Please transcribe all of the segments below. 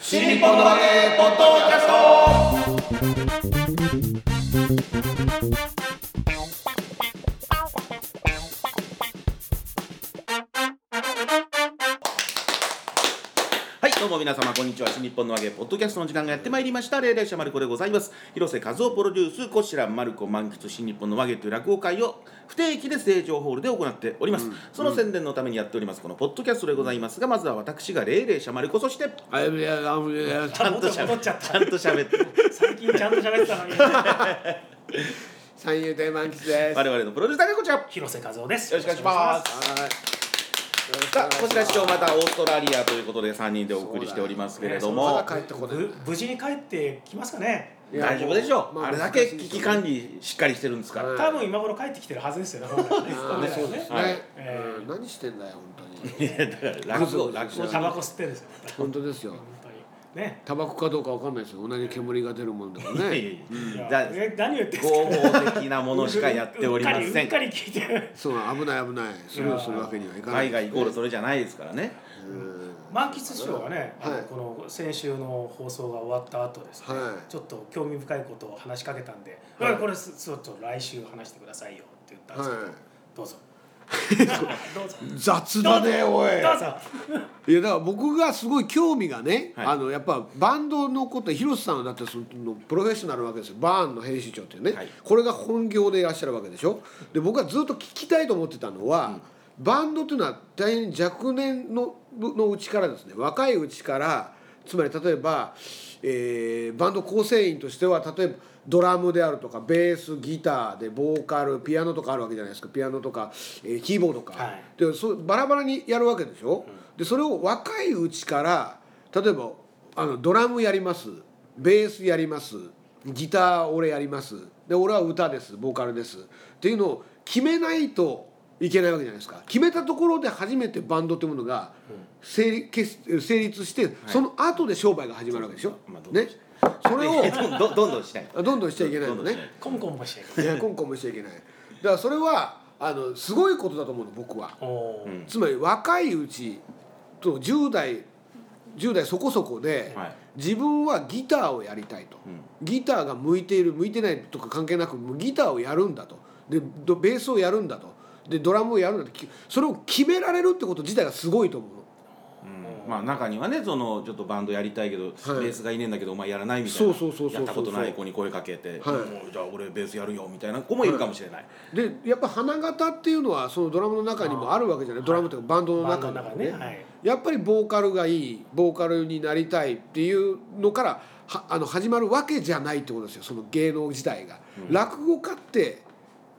新日本の揚げポッドキャスト。はいどうも皆様こんにちは。新日本の揚げポッドキャストの時間がやってまいりました。霊霊者マルコでございます。広瀬和夫プロデュースこちらマルコ満喫新日本の揚げという落語会を定期で成長ホールで行っております、その宣伝のためにやっておりますこのポッドキャストでございます。がまずは私が霊霊者マルコそしてあいやいやいやちゃんとしゃべ戻っちゃったちゃんとしゃべって。最近ちゃんと喋ってたのに。三遊亭満喫です。我々のプロデューサーがこちら。よ広瀬和夫です。ろしくお願いします。はい。さあこちら今日またオーストラリアということで3人でお送りしておりますけれども。まだ帰ってこない。ぶ無事に帰ってきますかね。いや大丈夫でしょう、まああれだけ危機管理しっかりしてるんですから、はい。多分今頃帰ってきてるはずですよねそうですね。はい。えー。うん何してんだよ本当に。いやだから落語 落語タバコ吸ってるんですよ本当ですよ。ね。タバコかどうかわかんないですよ。同じ煙が出るもんだからいやいね。何言ってんすか？合法的なものしかやっておりませうっかりうっかり聞いて。るそう危ない危ない。それをするわけにはいかない。海外イコールそれじゃないですからね。うん満喫師匠がね、はい。この先週の放送が終わった後ですね、はい。ちょっと興味深いことを話しかけたんで、はい。これすちょっと来週話してくださいよって言ったんですけど、はい。どうぞ。どうぞ。雑だねおい。どうぞ。いやだから僕がすごい興味がね、はい。あのやっぱバンドのこと広瀬さんはだってそのプロフェッショナルなわけですよ。バーンの編集長っていうね、はい。これが本業でいらっしゃるわけでしょ。で僕はずっと聞きたいと思ってたのは、バンドっていうのは大変若年ののうちからですね若いうちからつまり例えば、えーバンド構成員としては例えばドラムであるとかベースギターでボーカルピアノとかあるわけじゃないですか。ピアノとか、えーキーボードとか、はい。でそうバラバラにやるわけでしょ、でそれを若いうちから例えばあのドラムやります。ベースやります。ギター俺やります。で俺は歌です。ボーカルです。っていうのを決めないといけないわけじゃないですか。決めたところで初めてバンドっていうものが成立結成立して、その後で商売が始まるわけでしょ、まあね。それをどんどんどんしたいどんどんしちゃいけないのね。コンコンもしていやコンコンもしちゃいけない。だからそれはあのすごいことだと思うの僕は。つまり若いうちと10代10代そこそこで、はい。自分はギターをやりたいと、うん。ギターが向いている向いてないとか関係なくギターをやるんだと。でドベースをやるんだとでドラムをやるんだときそれを決められるってこと自体がすごいと思うの。うん。まあ中にはねそのちょっとバンドやりたいけど、ベースがいねえんだけどお前やらないみたいなそうそうそうそうそう。やったことない子に声かけて、じゃあ俺ベースやるよみたいな子もいるかもしれない、でやっぱ花形っていうのはそのドラムの中にもあるわけじゃない。ドラムというかバンドの中にね、はい、やっぱりボーカルがいいボーカルになりたいっていうのからはあの始まるわけじゃないってことですよその芸能自体が。落語家って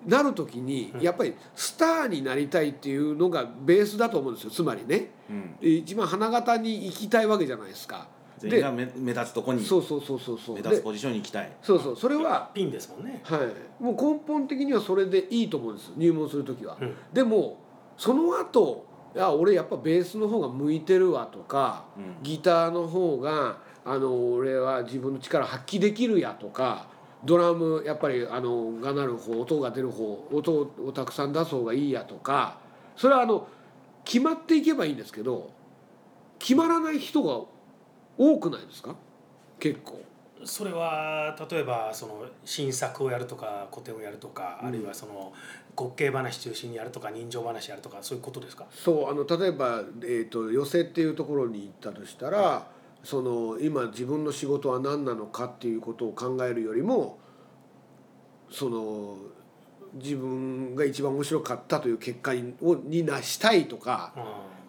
なる時にやっぱりスターになりたいっていうのがベースだと思うんですよ。つまりね。うん。で一番花形に行きたいわけじゃないですか。で全員が目目立つとこに。そうそうそうそうそう。で目立つポジションに行きたい。そうそうそれは。ピンですもんね。はい、もう根本的にはそれでいいと思うんです入門する時は、うん。でもその後いや俺やっぱベースの方が向いてるわとか、うん。ギターの方があの俺は自分の力発揮できるやとかドラムやっぱりあのがなる方音が出る方音をたくさん出す方がいいやとかそれはあの決まっていけばいいんですけど決まらない人が多くないですか？結構。それは例えばその新作をやるとか古典をやるとか、うん。あるいはその滑稽話中心にやるとか人情話やるとかそういうことですか？そうあの例えば、えー、と寄席っていうところに行ったとしたら、その今自分の仕事は何なのかっていうことを考えるよりもその自分が一番面白かったという結果にをになしたいとか、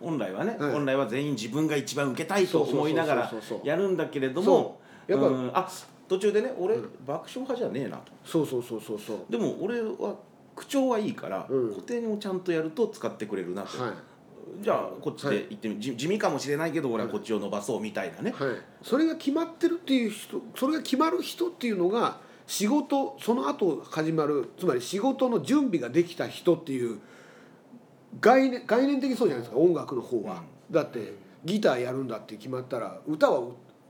う本来はね、はい。本来は全員自分が一番受けたいと思いながらそうそうそう。そうやるんだけれどもやっぱうん。あ途中でね俺、うん爆笑派じゃねえなと。そうそうそうそうそう。でも俺は口調はいいから、うん。古典をちゃんとやると使ってくれるなと、はいじゃあこっちで行ってみ、じ地味かもしれないけど俺はこっちを伸ばそうみたいなね、はい、それが決まってるっていう人それが決まる人っていうのが仕事その後始まるつまり仕事の準備ができた人っていう概念概念的にそうじゃないですか音楽の方は、だってギターやるんだって決まったら歌は、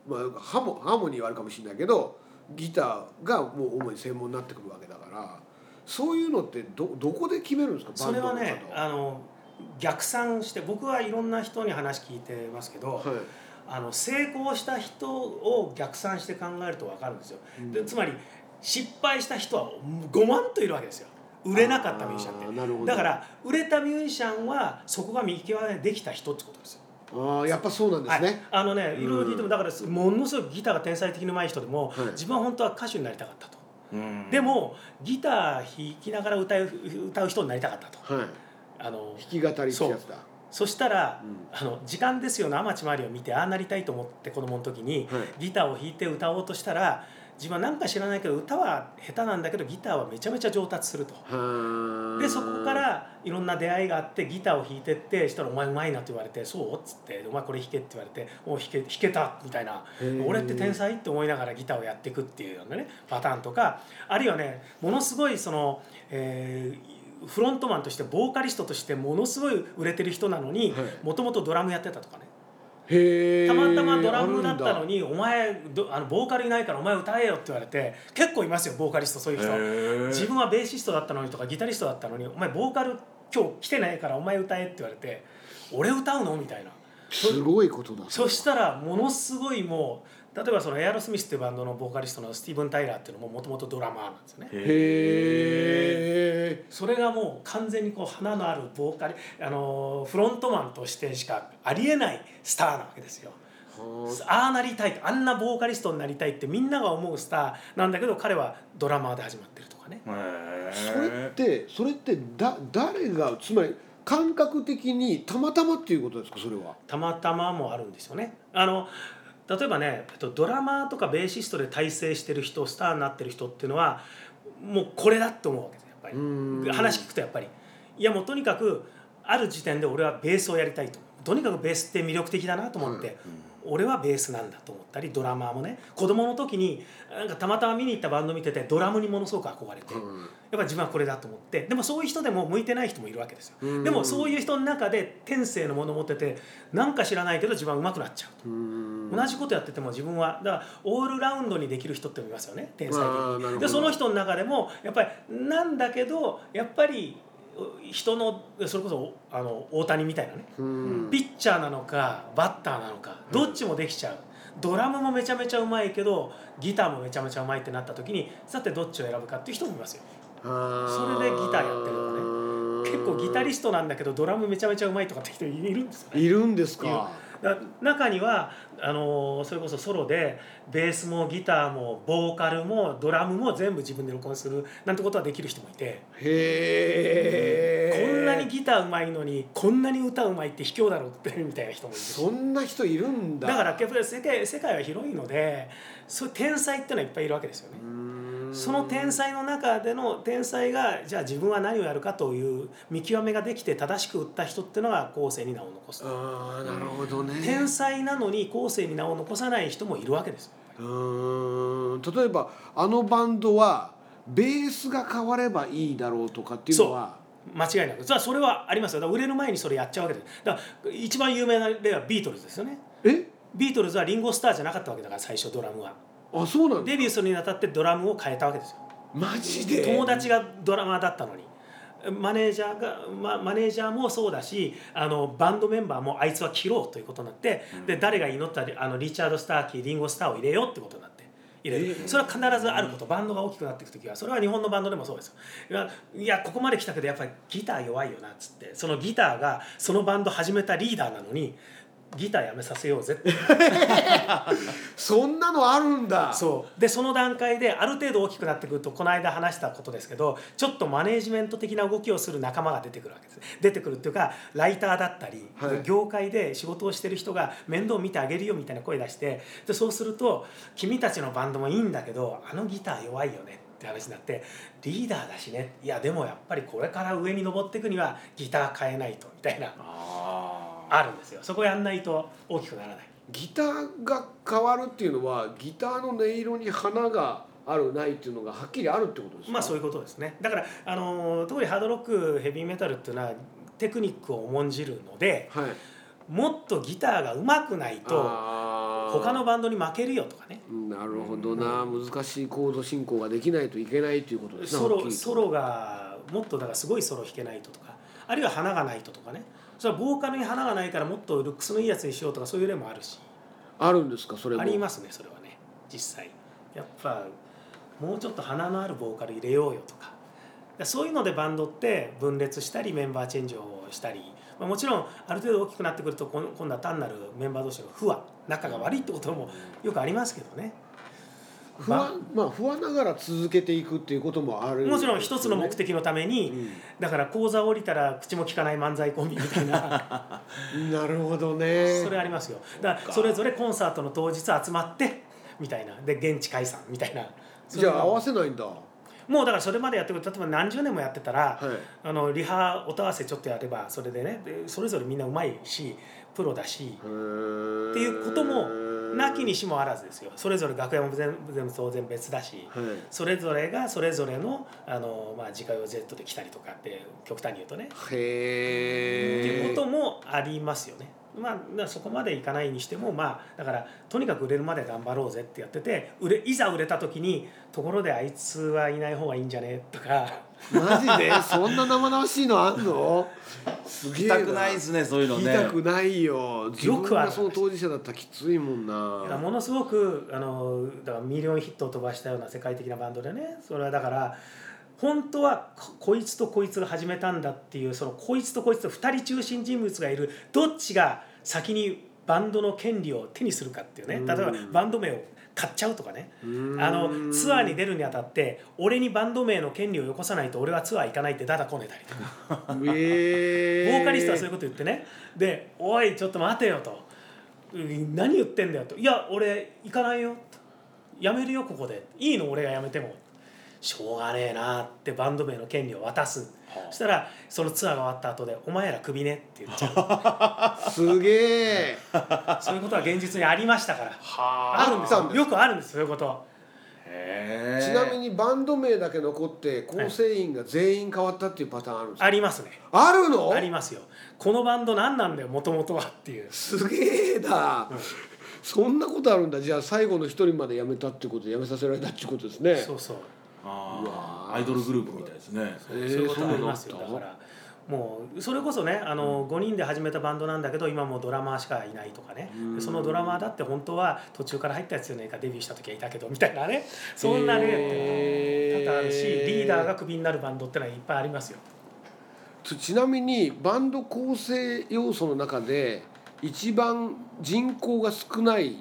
まあ、ハモハーモニーはあるかもしれないけどギターがもう主に専門になってくるわけだからそういうのってどどこで決めるんですかそれはねバンあの逆算して僕はいろんな人に話聞いてますけど、はい。あの成功した人を逆算して考えると分かるんですよ。でつまり失敗した人は5万といるわけですよ。売れなかったミュージシャンって。あーなるほど。だから売れたミュージシャンはそこが見極めできた人ってことですよ。ああやっぱそうなんですはい。ね、、あのねいろいろ聞いてもだからものすごいギターが天才的に上手い人でも、はい。自分は本当は歌手になりたかったと。うん。でもギター弾きながら歌う歌う人になりたかったと。はいあの弾き語りってやつだそしたら、うん。あの「時間ですよ」の天地真理を見てああなりたいと思って子供の時に、はい。ギターを弾いて歌おうとしたら自分は何か知らないけど歌は下手なんだけどギターはめちゃめちゃ上達すると。はあでそこからいろんな出会いがあってギターを弾いてってしたら「お前うまいな」って言われて「そう?」っつって「お前これ弾け」って言われて「お弾け弾けた」みたいな。俺って天才って思いながらギターをやっていくっていうようなねパターンとかあるいはねものすごいその、えーフロントマンとしてボーカリストとしてものすごい売れてる人なのにはい。もともとドラムやってたとかね。たまたまドラムだったのにに「お前どあのボーカルいないからお前歌えよ」って言われて結構いますよボーカリストそういう人。自分はベーシストだったのにとかギタリストだったのに「お前ボーカル今日来てないからお前歌え」って言われて「俺歌うの?」みたいな。すごいことだ。そしたらものすごいもう例えばそのエアロスミスっていうバンドのボーカリストのスティーブン・タイラーっていうのももともとドラマーなんですよね。へえそれがもう完全にこう花のあるボーカリあのフロントマンとしてしかありえないスターなわけですよ。ああなりたいとあんなボーカリストになりたいってみんなが思うスターなんだけど彼はドラマーで始まってるとかね。へそれってそれってだ誰がつまり感覚的にたまたまっていうことですかそれは？たまたまもあるんですよね。あの例えばねえっとドラマーとかベーシストで大成してる人スターになってる人っていうのはもうこれだって思うわけですやっぱうん。り話聞くとやっぱり。いやもうとにかくある時点で俺はベースをやりたいと。とにかくベースって魅力的だなと思って、俺はベースなんだと思ったりドラマーもね子供の時になんかたまたま見に行ったバンド見ててドラムにものすごく憧れて、やっぱ自分はこれだと思ってでもそういう人でも向いてない人もいるわけですよ、うん。でもそういう人の中で天性のものを持っててなんか知らないけど自分は上手くなっちゃうと、うん。同じことやってても自分はだからオールラウンドにできる人ってもいますよね天才的に。でその人の中でもやっぱりなんだけどやっぱり人のそれこそあの大谷みたいなね。うん。ピッチャーなのかバッターなのかどっちもできちゃう、ドラムもめちゃめちゃうまいけどギターもめちゃめちゃうまいってなった時にさてどっちを選ぶかっていう人もいますよ。そそれでギターやってるとかね。結構ギタリストなんだけどドラムめちゃめちゃうまいとかって人いるんですよね。いるんですか？だ中にはあのそれこそソロでベースもギターもボーカルもドラムも全部自分で録音するなんてことはできる人もいて。へえこんなにギターうまいのにこんなに歌うまいって卑怯だろってみたいな人もいる。しそんな人いるんだ。だから結局世界世界は広いのでそういう天才っていうのはいっぱいいるわけですよね。うんその天才の中での天才がじゃあ自分は何をやるかという見極めができて正しく打った人っていうのが後世に名を残す。ああなるほどね。天才なのに後世に名を残さない人もいるわけです。よ。うーん。例えばあのバンドはベースが変わればいいだろうとかっていうのは？間違いなく。じゃあそれはありますよ。売れる前にそれやっちゃうわけです。だから一番有名な例はビートルズですよね。え？ビートルズはリンゴスターじゃなかったわけだから最初ドラムはあそうなんだデビューするにあたってドラムを変えたわけですよ。マジで？友達がドラマーだったのに。マネージャーが、ま、マネージャーもそうだしあのバンドメンバーもあいつは切ろうということになって、で誰が祈ったあのリチャード・スターキーリンゴ・スターを入れようってことになって入れる、えー。それは必ずあること。バンドが大きくなっていく時はそれは日本のバンドでもそうですよ。いやいやここまで来たけどやっぱりギター弱いよなっつってそのギターがそのバンド始めたリーダーなのにギターやめさせようぜ。っ てそんなのあるんだ。そう。でその段階である程度大きくなってくるとこの間話したことですけどちょっとマネージメント的な動きをする仲間が出てくるわけです。出てくるっていうかライターだったり、はい。業界で仕事をしてる人が面倒見てあげるよみたいな声出してでそうすると君たちのバンドもいいんだけどあのギター弱いよねって話になってリーダーだしね。いやでもやっぱりこれから上に登っていくにはギター変えないとみたいなああるんですよ。そこやんないと大きくならない。ギターが変わるっていうのはギターの音色に花があるないっていうのがはっきりあるってことですか？まあそういうことですね。だからあのー特にハードロックヘビーメタルっていうのはテクニックを重んじるのではい。もっとギターが上手くないと他のバンドに負けるよとかね。なるほどな。難しいコード進行ができないといけないということですねソロソロがもっとだからすごいソロ弾けないととかあるいは花がないととかねそれはボーカルに花がないからもっとルックスのいいやつにしようとかそういう例もあるし。あるんですか？それも。ありますねそれはね。実際。やっぱもうちょっと鼻のあるボーカル入れようよとか。だそういうのでバンドって分裂したりメンバーチェンジをしたり、まあ、もちろんある程度大きくなってくるとこん今度は単なるメンバー同士の不和仲が悪いってこともよくありますけどね。不安まあ。不安ながら続けていくっていうこともある、もちろん一つの目的のために、うん。だから講座を降りたら口も聞かない漫才コンビみたいな。なるほどね。それありますよ。だからそれぞれコンサートの当日集まってみたいな。で現地解散みたいな。じゃあ合わせせないんだ。はもうだからそれまでやってくる例えば何十年もやってたら、い。あのリハ音合わせちょっとやればそれでね。でそれぞれみんなうまいしプロだしっていうこともなきにしもあらずですよ。それぞれ楽屋も全部当然別だしはい。それぞれがそれぞれのあの、まあ、自家用ジェットで来たりとかって極端に言うとね。ってへえいうこともありますよね。まあ、そこまでいかないにしてもまあだからとにかく売れるまで頑張ろうぜってやってて売れいざ売れた時にところであいつはいない方がいいんじゃね？とかマジで？そんな生々しいのあんの？すげえ聞きたくないですねそういうのね。聞きたくないよ。自分よくある。がその当事者だったらきついもんな。ものすごくあのだからミリオンヒットを飛ばしたような世界的なバンドでね。それはだから本当はここいつとこいつが始めたんだっていうそのこいつとこいつと2人中心人物がいるどっちが先にバンドの権利を手にするかっていうね。例えばバンド名を買っちゃうとかね。あのツアーに出るにあたって俺にバンド名の権利をよこさないと俺はツアー行かないってだだこねたりとか。えボーカリストはそういうこと言ってね。で「おいちょっと待てよ」と「うん何言ってんだよ」と「いや俺行かないよ」と「やめるよここで。いいの？俺がやめても」しょうがねえなってバンド名の権利を渡す、そしたらそのツアーが終わった後で「お前らクビね」って言っちゃう。すげえ。そういうことは現実にありましたから。はあ。るんですよ。よくあるんですそういうことへえ。ちなみにバンド名だけ残って構成員が全員変わったっていうパターンあるんですか、ありますね。あるの？ありますよ。このバンド何なんだよもともとはっていう。すげえな、そんなことあるんだ。じゃあ最後の一人まで辞めたってことで辞めさせられたっていうことですね。そうそう。あうわーアイドルグループみたいですね。そういうこと。ありますよ。だだからもうそれこそねあの5人で始めたバンドなんだけど今もうドラマーしかいないとかね。でそのドラマーだって本当は途中から入ったやつじゃねえかデビューした時はいたけどみたいなね。そんなね多々あるしリーダーがクビになるバンドってのはいっぱいありますよ。ちちなみにバンド構成要素の中で一番人口が少ない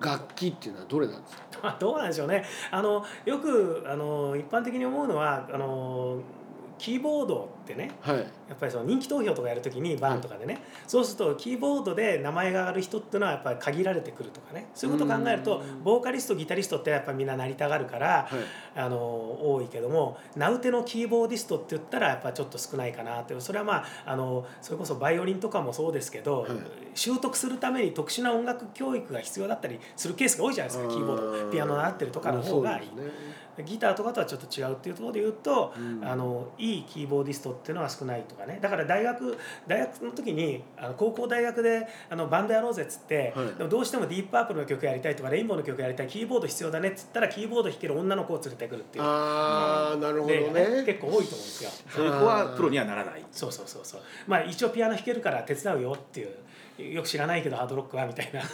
楽器っていうのはどれなんですか？ま あどうなんでしょうね。あのよくあの一般的に思うのはあのキーボードってねはい。やっぱりその人気投票とかやるときにバーンとかでね、そうするとキーボードで名前が上がる人っていうのはやっぱり限られてくるとかね。そういうことを考えるとうん。ボーカリストギタリストってやっぱりみんななりたがるからはい。あの多いけども名うてのキーボーディストって言ったらやっぱちょっと少ないかなって。それはまああのそれこそバイオリンとかもそうですけど、はい。習得するために特殊な音楽教育が必要だったりするケースが多いじゃないですかキーボード。ピアノ習ってるとかの方が。いい。ギターとかとはちょっと違うっていうところで言うと、うん。あのいいキーボーディストっていうのは少ないとかね。だから大学大学の時にあの高校大学であのバンドやろうぜっつって、はい。でもどうしてもディープパープルの曲やりたいとかレインボーの曲やりたいキーボード必要だねっつったらキーボード弾ける女の子を連れてくるっていう。ああなるほどね。ね結構多いと思うんですよ。そういう子はプロにはならない。そうそうそうそう。まあ一応ピアノ弾けるから手伝うよっていう。よく知らないけどハードロックはみたいな。あ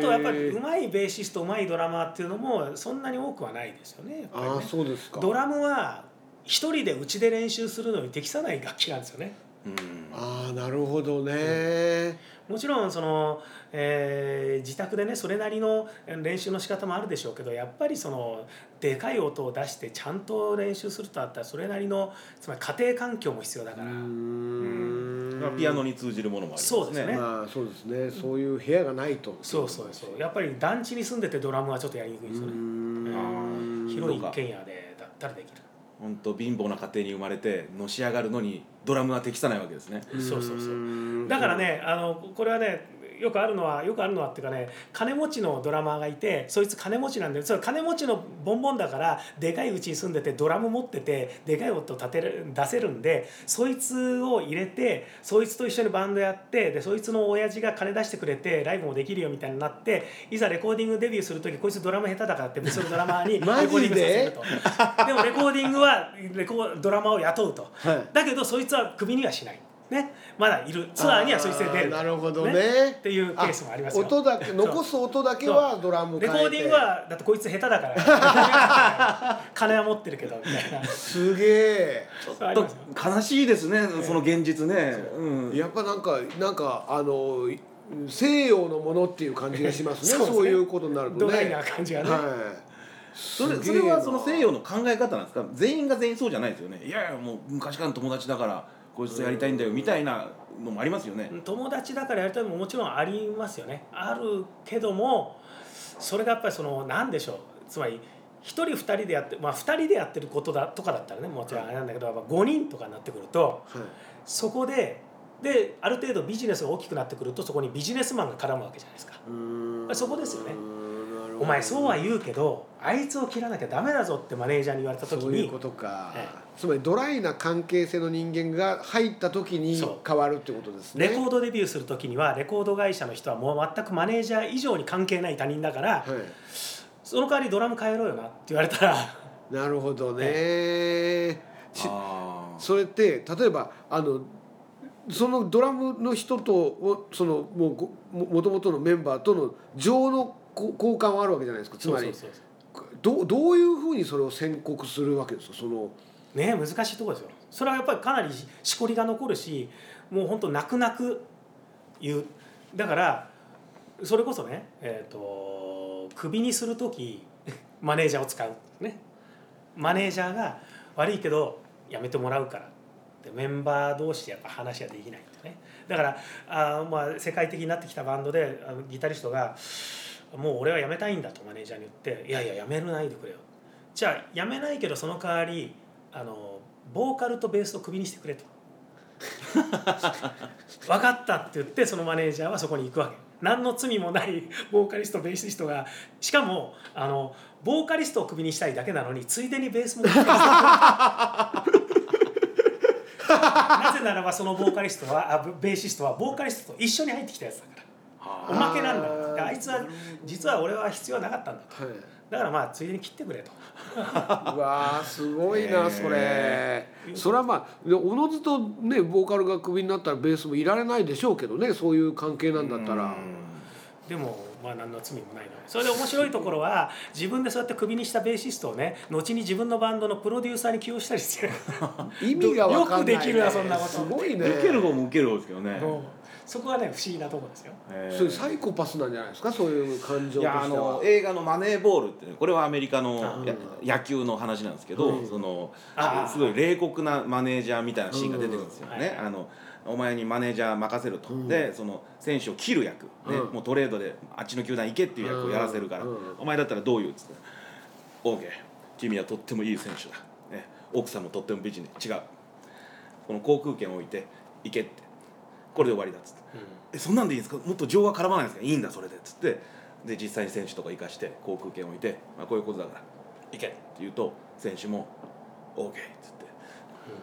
とやっぱりうまいベーシストうまいドラマーっていうのもそんなに多くはないですよねやっぱりね。ああそうですか。ドラムは一人でうちで練習するのに適さない楽器なんですよね。うん。ああなるほどね、もちろんその、えー自宅でねそれなりの練習の仕方もあるでしょうけどやっぱりそのでかい音を出してちゃんと練習するとあったらそれなりのつまり家庭環境も必要だから、うーん。まあピアノに通じるものもありますね。そうですね。まあそうですね。そういう部屋がないとそうそうそう。やっぱり団地に住んでてドラムはちょっとやりにくいですよね。うーん広い一軒家でだったらできる？本当貧乏な家庭に生まれてのし上がるのにドラムは適さないわけですね。そうそうそう。だからねあのこれはねよくあるのはよくあるのはっていうかね金持ちのドラマーがいてそいつ金持ちなんでそれ金持ちのボンボンだからでかいうちに住んでてドラム持っててでかい音立てる出せるんでそいつを入れてそいつと一緒にバンドやってでそいつの親父が金出してくれてライブもできるよみたいになっていざレコーディングデビューする時こいつドラム下手だからって別のドラマーに レコーディングさせると。でもレコーディングはレコードラマーを雇うと。はい。だけどそいつはクビにはしない。ねまだいる。ツアーにはそういう人で出る。なるほどね。っていうケースもありますよ。音だけ残す音だけはドラムレ変えて。コーディングはだってこいつ下手だから。金は持ってるけどみたいな。すげえ。そうありますよ。悲しいですねその現実ね。う。ん。やっぱなんかなんかあの西洋のものっていう感じがしますね。そうね。そういうことになるとね。ドライな感じがね、はい。それそれはその西洋の考え方なんですか？全員が全員そうじゃないですよね。いやいやもう昔からの友達だからこいつとやりたいんだよみたいなのもありますよね。友達だからやりたいのももちろんありますよね。あるけどもそれがやっぱりその何でしょう。つまり1人2人でやってまあ2人でやってることだとかだったらねもちろんあれなんだけどやっぱ5人とかになってくるとはい。そこでである程度ビジネスが大きくなってくるとそこにビジネスマンが絡むわけじゃないですか。そこですよねお前そうは言うけどあいつを切らなきゃダメだぞってマネージャーに言われた時にそういうことか、えつまりドライな関係性の人間が入った時に変わるってことですね。レコードデビューする時にはレコード会社の人はもう全くマネージャー以上に関係ない他人だからはい。その代わりドラム変えろよなって言われたらなるほどね、しあー。それって例えばあのそのドラムの人とおそのもうごももともとのメンバーとの情のこ交換はあるわけじゃないですか。つまりどうどういうふうにそれを宣告するわけですか？そのね難しいところですよ。それはやっぱりかなりしこりが残るしもう本当泣く泣く言う。だからそれこそねえっ、とクビにする時マネージャーを使う。ね。マネージャーが悪いけどやめてもらうから。でメンバー同士でやっぱ話ができないってね。だからあーまあ世界的になってきたバンドでギタリストが「もう俺は辞めたいんだ」とマネージャーに言って「いやいや辞めないでくれよ」じゃあ辞めないけどその代わりあのボーカルとベースをクビにしてくれと。分かったって言ってそのマネージャーはそこに行くわけ。何の罪もないボーカリストベーシストがしかもあのボーカリストをクビにしたいだけなのについでにベースもなぜならばそのボーカリストはあベーシストはボーカリストと一緒に入ってきたやつだから。おまけなんだであいつは実は俺は必要なかったんだと。はい。だからまあついでに切ってくれと。うわーすごいなそれ。それはまあでおのずとねボーカルがクビになったらベースもいられないでしょうけどねそういう関係なんだったら。でもまあ何の罪もないのそれで面白いところは自分でそうやってクビにしたベーシストをね後に自分のバンドのプロデューサーに起用したりしてる。意味が分かんない、ね、よくできるなそんなこと。すごいね。受ける方も受ける方ですけどね。もう？そこはね不思議なところですよ。へー。そういうサイコパスなんじゃないですか？そういう感情としていやあのは映画の「マネーボール」ってねこれはアメリカの野球の話なんですけど、うん。そのあすごい冷酷なマネージャーみたいなシーンが出てくるんですよ。うん。ね。あのお前にマネージャー任せると、うん。でその選手を切る役、ねうん。もうトレードであっちの球団行けっていう役をやらせるから、うん。お前だったらどう言うっつって「オーケー。君はとってもいい選手だ、ね、奥さんもとっても美人で。違う。この航空券を置いて行け」ってこれで終わりだっつって。えそんなんでいいんですか？もっと情は絡まないんですか？いいんだそれでっつって。で実際に選手とか生かして航空券を置いて、まあ、こういうことだから。行け。って言うと選手も OK っつって。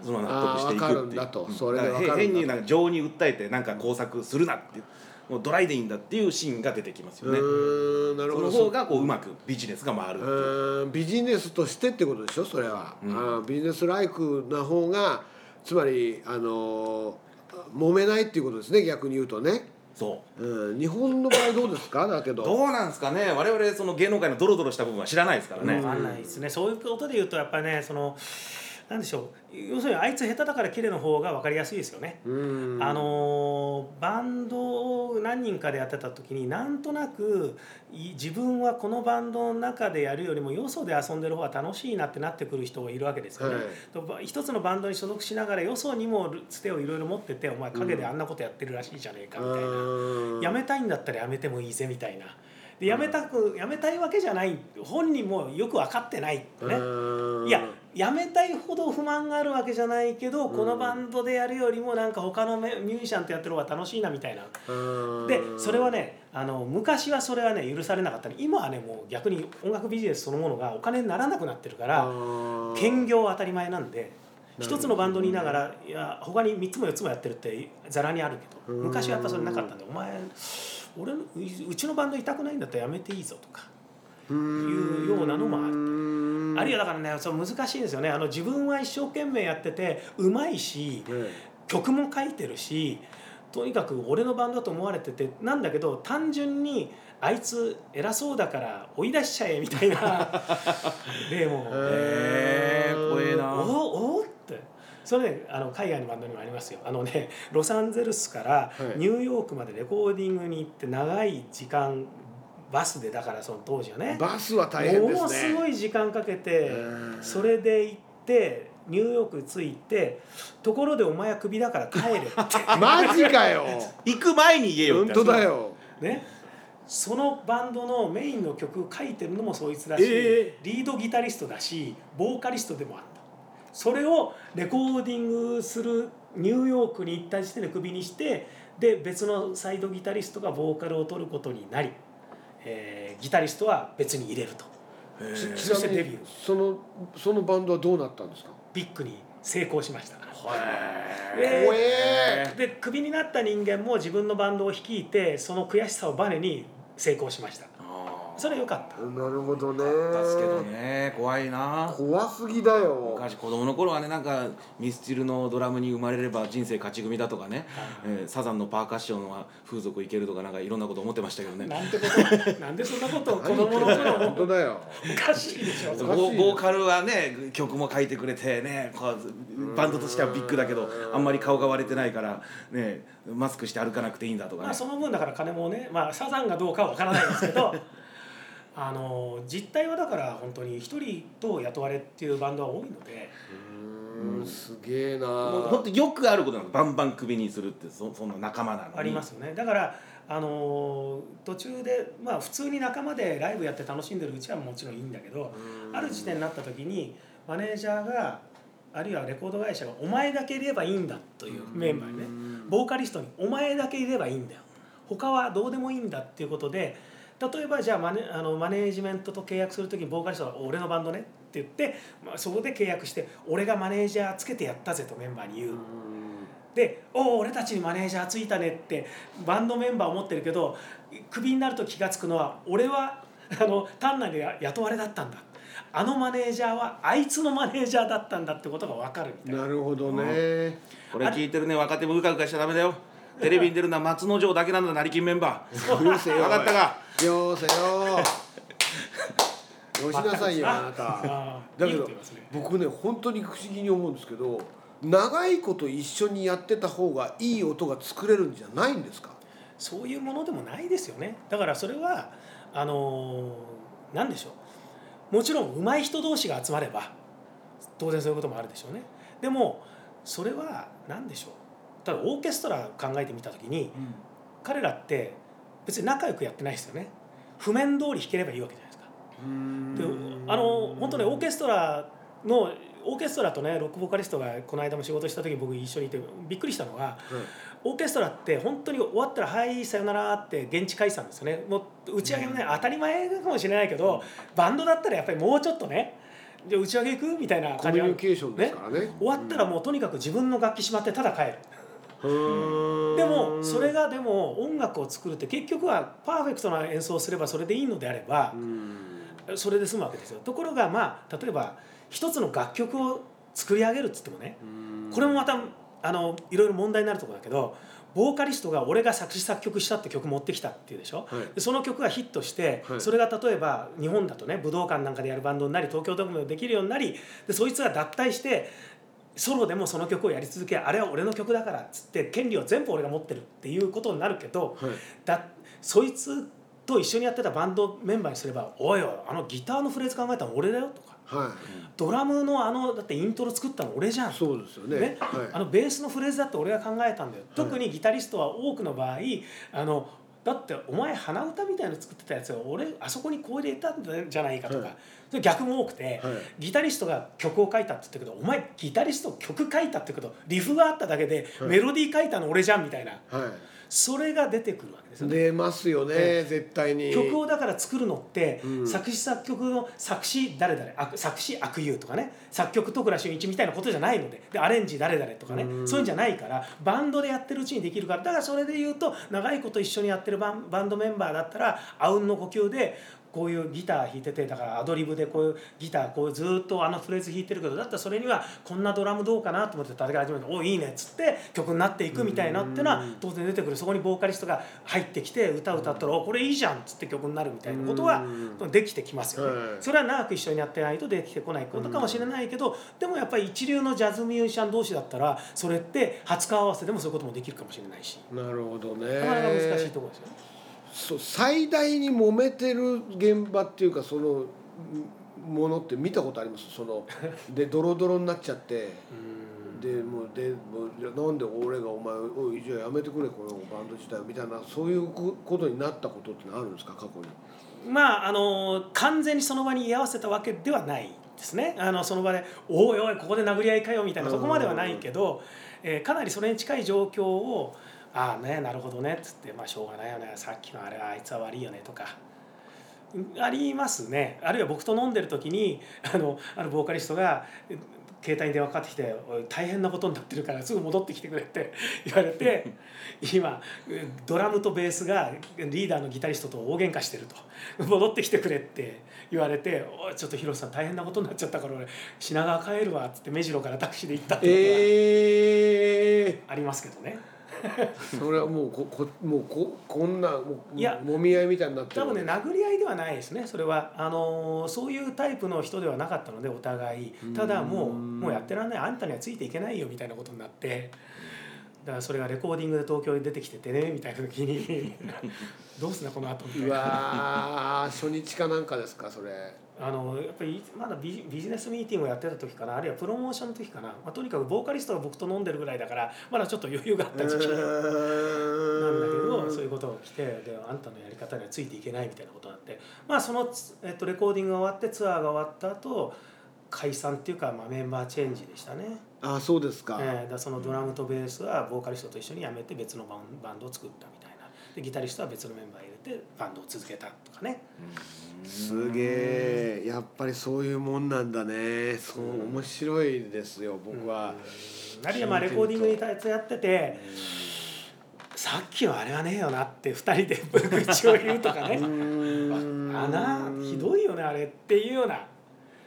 そのまま納得していくっていう。うん。変になんか情に訴えてなんか工作するなっていうもうドライでいいんだっていうシーンが出てきますよね。なるそほど。の方がこううまくビジネスが回るビジネスとしてってことでしょ？それは、うん。ビジネスライクな方がつまりあのー揉めないっていうことですね逆に言うとね、そう。うん、日本の場合どうですか？だけど。どうなんですかね？我々その芸能界のドロドロした部分は知らないですからね、分かんないですね。そういうことで言うとやっぱりねそのなんでしょう要するにあいつ下手だから綺麗の方が分かりやすいですよね。うんあのーバンドを何人かでやってた時になんとなくい自分はこのバンドの中でやるよりもよそで遊んでる方が楽しいなってなってくる人がいるわけですよね。はい一つのバンドに所属しながらよそにもつてをいろいろ持っててお前陰であんなことやってるらしいじゃねえかみたいな。うんやめたいんだったらやめてもいいぜみたいな。でやめたくやめたいわけじゃない本人もよく分かってないってね。うんいややめたいほど不満があるわけじゃないけど、このバンドでやるよりもなんか他のメミュージシャンとやってる方が楽しいなみたいな。うん。でそれはねあの昔はそれはね許されなかった。の今はねもう逆に音楽ビジネスそのものがお金にならなくなってるからうん兼業は当たり前なんで。一つのバンドにいながらいや他に3つも4つもやってるってざらにあるけどうん。昔はやっぱそれなかったんで「お前俺うちのバンドいたくないんだったらやめていいぞ」とかいうようなのもあるあるいはだからねそう難しいんですよね。あの自分は一生懸命やっててうまいしね曲も書いてるしとにかく俺のバンドだと思われててなんだけど単純にあいつ偉そうだから追い出しちゃえみたいな 例も。へえ怖えな。おおって。それねあの海外のバンドにもありますよ。あのねロサンゼルスからい。ニューヨークまでレコーディングに行って長い時間バスでだからその当時はね。バスは大変ですね。ものすごい時間かけてうん。それで行ってニューヨーク着いてところでお前はクビだから帰れって。マジかよ。行く前に言えよ本って当だよ。ね。そのバンドのメインの曲書いてるのもそいつだし、え。リードギタリストだしボーカリストでもあった。それをレコーディングするニューヨークに行った時点でクビにしてで別のサイドギタリストがボーカルを取ることになり、えーギタリストは別に入れると。ちそしてデビュー。そのそのバンドはどうなったんですか？ビッグに成功しました。へ怖えでクビになった人間も自分のバンドを率いてその悔しさをバネに成功しました。あそれは良かった。なるほどね。ーですけどね。怖いな。怖すぎだよ。昔子供の頃はねなんかミスチルのドラムに生まれれば人生勝ち組だとかね、えーサザンのパーカッションは風俗いけるとかなんかいろんなこと思ってましたけどね。なんてこと なんでそんなことを子供の頃本も当だよ。おかしいでしょ。ボボーカルはね曲も書いてくれてねこうバンドとしてはビッグだけどあんまり顔が割れてないからねマスクして歩かなくていいんだとかね。まあその分だから金もねまあサザンがどうかは分からないですけどあの実態はだから本当に一人と雇われっていうバンドは多いので。うーんすげえな。もう本当よくあることなの。バンバンクビにするってそそんな仲間なのに。ありますよね。だからあの途中でまあ普通に仲間でライブやって楽しんでるうちはもちろんいいんだけどある時点になった時にマネージャーがあるいはレコード会社が「お前だけいればいいんだ」というメンバーにね。ボーカリストに「お前だけいればいいんだよ。他はどうでもいいんだ」っていうことで例えばじゃあマネあのマネージメントと契約する時にボーカリストが「俺のバンドね」って言って、まあ、そこで契約して「俺がマネージャーつけてやったぜ」とメンバーに言う。で「おお俺たちにマネージャーついたね」ってバンドメンバー思ってるけどクビになると気が付くのは俺は あの単なるや雇われだったんだ。あのマネージャーはあいつのマネージャーだったんだってことが分かるみたいな。なるほどね。これ聞いてるね。若手もうかうかしちゃダメだよテレビに出るのは松之丞だけなんだ成金メンバー。よせよ分かったか？よせよ。よしなさいよあなた。だけど僕ね本当に不思議に思うんですけど長いこと一緒にやってた方がいい音が作れるんじゃないんですか？そういうものでもないですよね。だからそれはあのーなんでしょう。もちろん上手い人同士が集まれば当然そういうこともあるでしょうね。でもそれは何でしょうただオーケストラ考えてみた時に彼らって別に仲良くやってないですよね。譜面通り弾ければいいわけじゃないですか。であの本当ねオーケストラのオーケストラとねロックボーカリストがこの間も仕事した時僕一緒にいてびっくりしたのがオーケストラって本当に終わったら「はいさよなら」って現地解散ですよね。もう打ち上げもね当たり前かもしれないけどバンドだったらやっぱりもうちょっとねじゃあ打ち上げ行く？みたいなコ感じがミュニケーションですからね。終わったらもうとにかく自分の楽器しまってただ帰る。うんでもそれがでも音楽を作るって結局はパーフェクトな演奏をすればそれでいいのであればうん。それで済むわけですよ。ところがまあ例えば一つの楽曲を作り上げるっつってもねこれもまたあのいろいろ問題になるところだけどボーカリストが俺が作詞作曲したって曲持ってきたっていうでしょ、はい。でその曲がヒットして、はい。それが例えば日本だとね武道館なんかでやるバンドになり東京ドームでもできるようになりでそいつが脱退してソロでもその曲をやり続けあれは俺の曲だからっつって権利を全部俺が持ってるっていうことになるけどはい。だそいつと一緒にやってたバンドメンバーにすれば「おいおいあのギターのフレーズ考えたの俺だよ」とかは「ドラムのあのだってイントロ作ったの俺じゃん」いそうですよね。ねはい。あのベースのフレーズだって俺が考えたんだよ、特にギタリストは多くの場合あのだってお前鼻歌みたいなの作ってたやつが俺あそこにこう入れたんじゃないかとか、はい。それ逆も多くて、はい。ギタリストが曲を書いたって言ったけどお前ギタリスト曲書いたってことリフがあっただけで、はい。メロディー書いたの俺じゃんみたいな。はそれが出てくるわけですよいね。出ますよね絶対に。曲をだから作るのって、うん。作詞作曲の作詞誰々あ作詞悪友とかね。作曲徳倉俊一みたいなことじゃないので。でアレンジ誰々とかね、うん。そういうんじゃないからバンドでやってるうちにできるから。だからそれで言うと長いこと一緒にやってるバンバンドメンバーだったらあうんの呼吸でこういうギター弾いててだからアドリブでこういうギターこうずっとあのフレーズ弾いてるけどだったらそれにはこんなドラムどうかなと思って叩き始めて「おいいね」っつって曲になっていくみたいなっていうのは当然出てくる。そこにボーカリストが入ってきて歌歌ったら「おこれいいじゃん」っつって曲になるみたいなことはできてきますよね。はい。それは長く一緒にやってないとできてこないことかもしれないけどでもやっぱり一流のジャズミュージシャン同士だったらそれって初顔合わせでもそういうこともできるかもしれないし。なるほどね。なかなか難しいところですよね。そう最大に揉めてる現場っていうかそのんものって見たことあります？その でドロドロになっちゃって。でもうでもうなんで俺がお前おいじゃあやめてくれこのバンド自体みたいなそういうこことになったことってのあるんですか？過去に。まああの完全にその場に居合わせたわけではないですね。あのその場で「おいおいここで殴り合いかよ」みたいなそこまではないけど、えーかなりそれに近い状況を「ああねなるほどね」っつって「まあしょうがないよねさっきのあれはあいつは悪いよね」とか。ありますねあるいは僕と飲んでる時にあのあのボーカリストがえ携帯に電話かかってきて「おい大変なことになってるからすぐ戻ってきてくれ」って 言われて今えドラムとベースがリーダーのギタリストと大喧嘩してると戻ってきてくれって言われて「おいちょっとヒロさん大変なことになっちゃったから俺品川帰るわ」っつって目白からタクシーで行ったってことええがありますけどね。それはもうここもうここんなもういやもみ合いみたいになってる多分ね殴り合いではないですね。それはあのーそういうタイプの人ではなかったのでお互い。ただもううんもうやってらんない。あんたにはついていけないよみたいなことになって。だからそれがレコーディングで東京に出てきててねみたいな時に。どうすんだこの後みたいうなわー初日かなんかですかそれあのやっぱりまだビビジネスミーティングをやってた時かなあるいはプロモーションの時かな、まあ、とにかくボーカリストが僕と飲んでるぐらいだからまだちょっと余裕があった時期なんだけどそういうことが来てであんたのやり方にはついていけないみたいなことになって。まあその、えっと、レコーディングが終わってツアーが終わった後解散っていうか、まあ、メンバーチェンジでしたね、あそうですか、えーだそのドラムとベースはボーカリストと一緒に辞めて別のバンバンドを作ったでギタリストは別のメンバー入れてバンドを続けたとかね。すげえ。やっぱりそういうもんなんだね。そう面白いですよ僕は、あるいはまあレコーディングに対してやっててさっきのあれはねえよなって2人で口を言うとかね。あなひどいよねあれっていうような。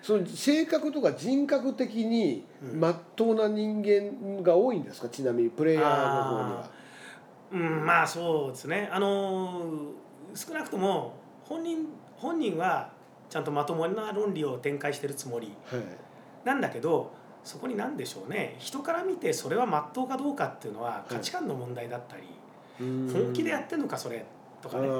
その性格とか人格的にまっとうな人間が多いんですか？ちなみにプレイヤーの方には。うんまあそうですね。あの少なくとも本人本人はちゃんとまともな論理を展開してるつもりはい。なんだけどそこに何でしょうね。人から見てそれはまっとうかどうかっていうのは価値観の問題だったり、本気でやってんのかそれとかね、いや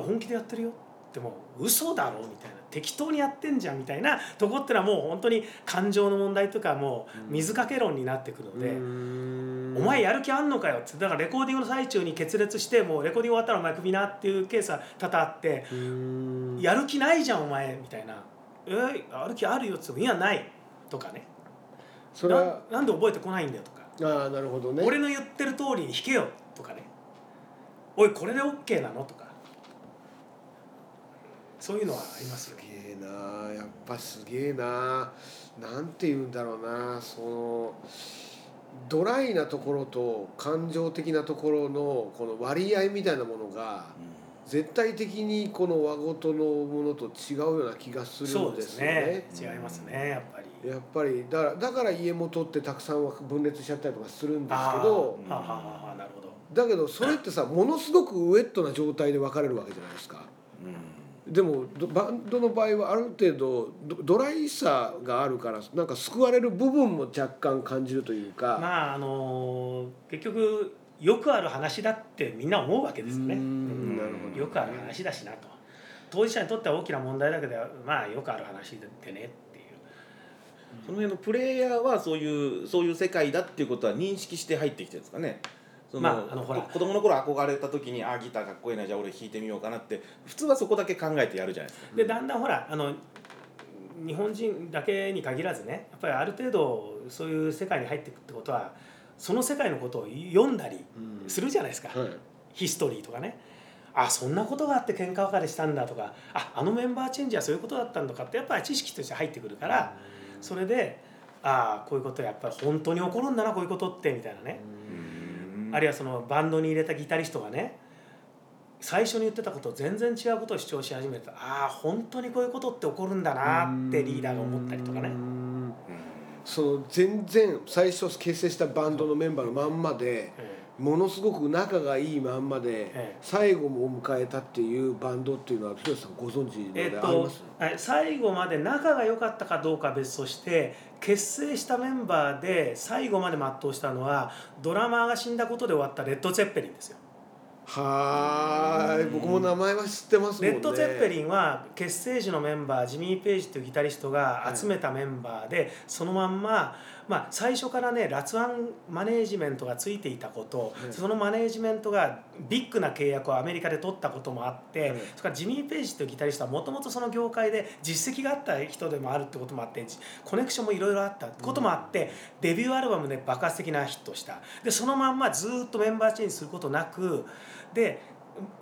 本気でやってるよでも嘘だろみたいな適当にやってんじゃんみたいなとこってのはもう本当に感情の問題とかもう水かけ論になってくるので、お前やる気あんのかよってだからレコーディングの最中に決裂してもうレコーディング終わったらお前クビなっていうケースは多々あってやる気ないじゃんお前みたいな「えー、やる気あるよ」って言っても「いやない」とかね。それはななんで覚えてこないんだよとか、ああなるほどね。俺の言ってる通りに弾けよとかね。おいこれで OK なのとかそういうのはありますよ。すげえなやっぱすげえな。なんて言うんだろうなそのドライなところと感情的なところのこの割合みたいなものが絶対的にこの和事のものと違うような気がするんでですすよね。ね。違いますねやっぱり。やっぱり。だからだから家元ってたくさんは分裂しちゃったりとかするんですけどはあはあはあなるほど。だけどそれってさものすごくウェットな状態で分かれるわけじゃないですか。でもどバンドの場合はある程度ドドライさがあるからなんか救われる部分も若干感じるというか、まああの結局よくある話だってみんな思うわけですよね。うーんうんなるほどよくある話だしなと当事者にとっては大きな問題だけどまあよくある話でねっていう。その辺のプレイヤーはそういうそういう世界だっていうことは認識して入ってきてるんですかね。まああのほら。こ子供の頃憧れた時にあーギターかっこいいなじゃあ俺弾いてみようかなって普通はそこだけ考えてやるじゃないですか。でだんだんほらあの日本人だけに限らずねやっぱりある程度そういう世界に入っていくってことはその世界のことを読んだりうん。するじゃないですか、はい。ヒストリーとかね。あそんなことがあって喧嘩別れしたんだとかああのメンバーチェンジはそういうことだったんだとかってやっぱり知識として入ってくるからそれでああこういうことやっぱり本当に起こるんだなこういうことってみたいなねあるいはそのバンドに入れたギタリストがね最初に言ってたことと全然違うことを主張し始めたああ本当にこういうことって起こるんだなってリーダーが思ったりとかね。うん。その全然最初結成したバンドのメンバーのまんまでえものすごく仲がいいまんまでええ。最後も迎えたっていうバンドっていうのは広瀬さんご存知のえっでありまとす、はい最後まで仲が良かったかどうかは別として結成したメンバーで最後まで全うしたのはドラマーが死んだことで終わったレッド・ゼッペリンですよ。はーい僕も名前は知ってますもんね。レッド・ゼッペリンは結成時のメンバージミー・ページというギタリストが集めたメンバーで、そのまんま、まあ、最初からねラツワンマネージメントがついていたこと、はいそのマネージメントがビッグな契約をアメリカで取ったこともあって、はいそれからジミー・ページというギタリストはもともとその業界で実績があった人でもあるってこともあってじコネクションもいろいろあったこともあって、デビューアルバムで爆発的なヒットした。でそのまんまずっとメンバーチェンジすることなくで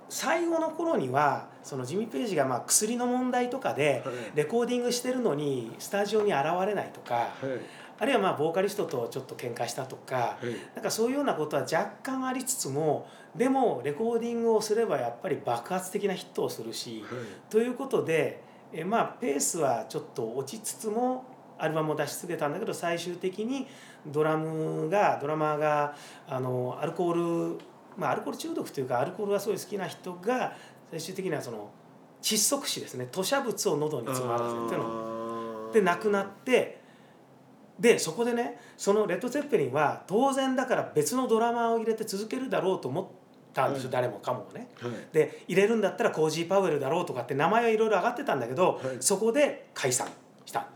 最後の頃にはそのジミー・ページがまあ薬の問題とかではい。レコーディングしてるのにスタジオに現れないとかはいあるいはまあボーカリストとちょっと喧嘩したとかはいなんかそういうようなことは若干ありつつもでもレコーディングをすればやっぱり爆発的なヒットをするしということでえまあペースはちょっと落ちつつもアルバムを出し続けたんだけど最終的にドラムがドラマーがあのアルコールまあアルコール中毒というかアルコールがすごい好きな人が最終的にはその窒息死ですね。吐砂物を喉に詰まらせての。で亡くなってでそこでねそのレッド・ゼッペリンは当然だから別のドラマーを入れて続けるだろうと思ったんですよ、誰もかもがね。はい。で入れるんだったらコージー・パウエルだろうとかって名前はいろいろ上がってたんだけど、はい。そこで解散したんだね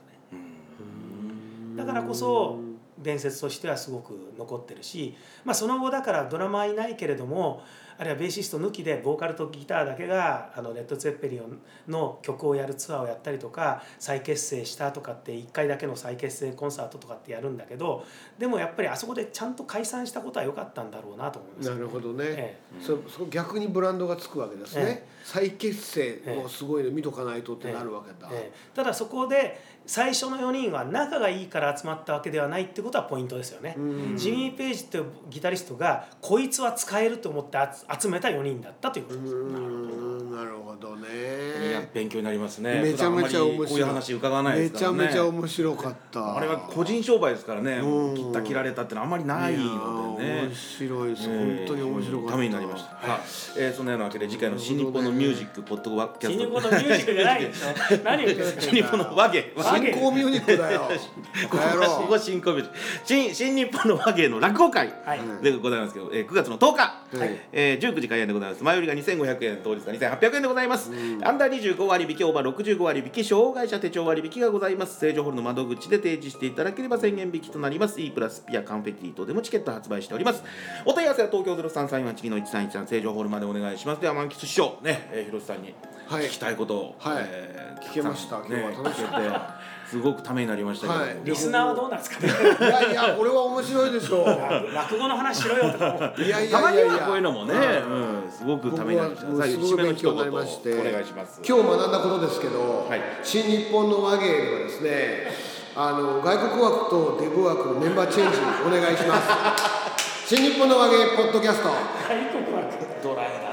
だからこそ伝説としてはすごく残ってるし、まあ、その後だからドラマーいないけれどもあるいはベーシスト抜きでボーカルとギターだけがあのレッド・ツェッペリンの曲をやるツアーをやったりとか再結成したとかって1回だけの再結成コンサートとかってやるんだけどでもやっぱりあそこでちゃんと解散したことは良かったんだろうなと思います。よなるほどね、えそそ逆にブランドがつくわけですね、え再結成もすごいの見とかないとってなるわけだ、ええ。ただそこで最初の4人は仲がいいから集まったわけではないってことはポイントですよね。うん。ジミー・ページっていうギタリストがこいつは使えると思って集集めた4人だったということ。です。うんなるほどいやね勉強になりますね。めちゃめちゃ面白い。こういう話伺わないでめちゃすからね。めちゃ面白かった。あれは個人商売ですからね。うん。切った切られたってのはあんまりないのでね。面白いです、本当に面白かった。ためになりました。さあ、えー、そのようなわけで次回の新日本のミュージックポッドキャスト。新日本のミュージックじゃないでしょ。何言って新日本の和芸。新興ミュージックだよ。ここ新興ミュージック。新新日本の和芸の落語会はい。でございますけど、えー、9月の10日、はい。えー、19時開演でございます。前売りが2500円当日が2800円でございます、アンダー25割引きオーバー65割引き障害者手帳割引がございます。成城ホールの窓口で提示していただければ1000円引きとなります。E プラスピアカンフェティ等でもチケット発売しております。お問い合わせは東京0331の1313成城ホールまでお願いします。では満喫師匠ね、えー、広瀬さんにはい。聞きたいことを、はい。えー聞けました。今日は楽し聞けてすごくためになりましたけど、はいリスナーはどうなんですかね。いやいやこれは面白いでしょう 落語の話しろよとか。いやいたまにやいやいやはこういうのもね、うん、すごくためになりました。最後締めの一言お願いします。今日学んだことですけど、はい新日本の和芸ではですねあの外国枠とデブ枠のメンバーチェンジお願いします 新日本の和芸ポッドキャスト外国はドライだね。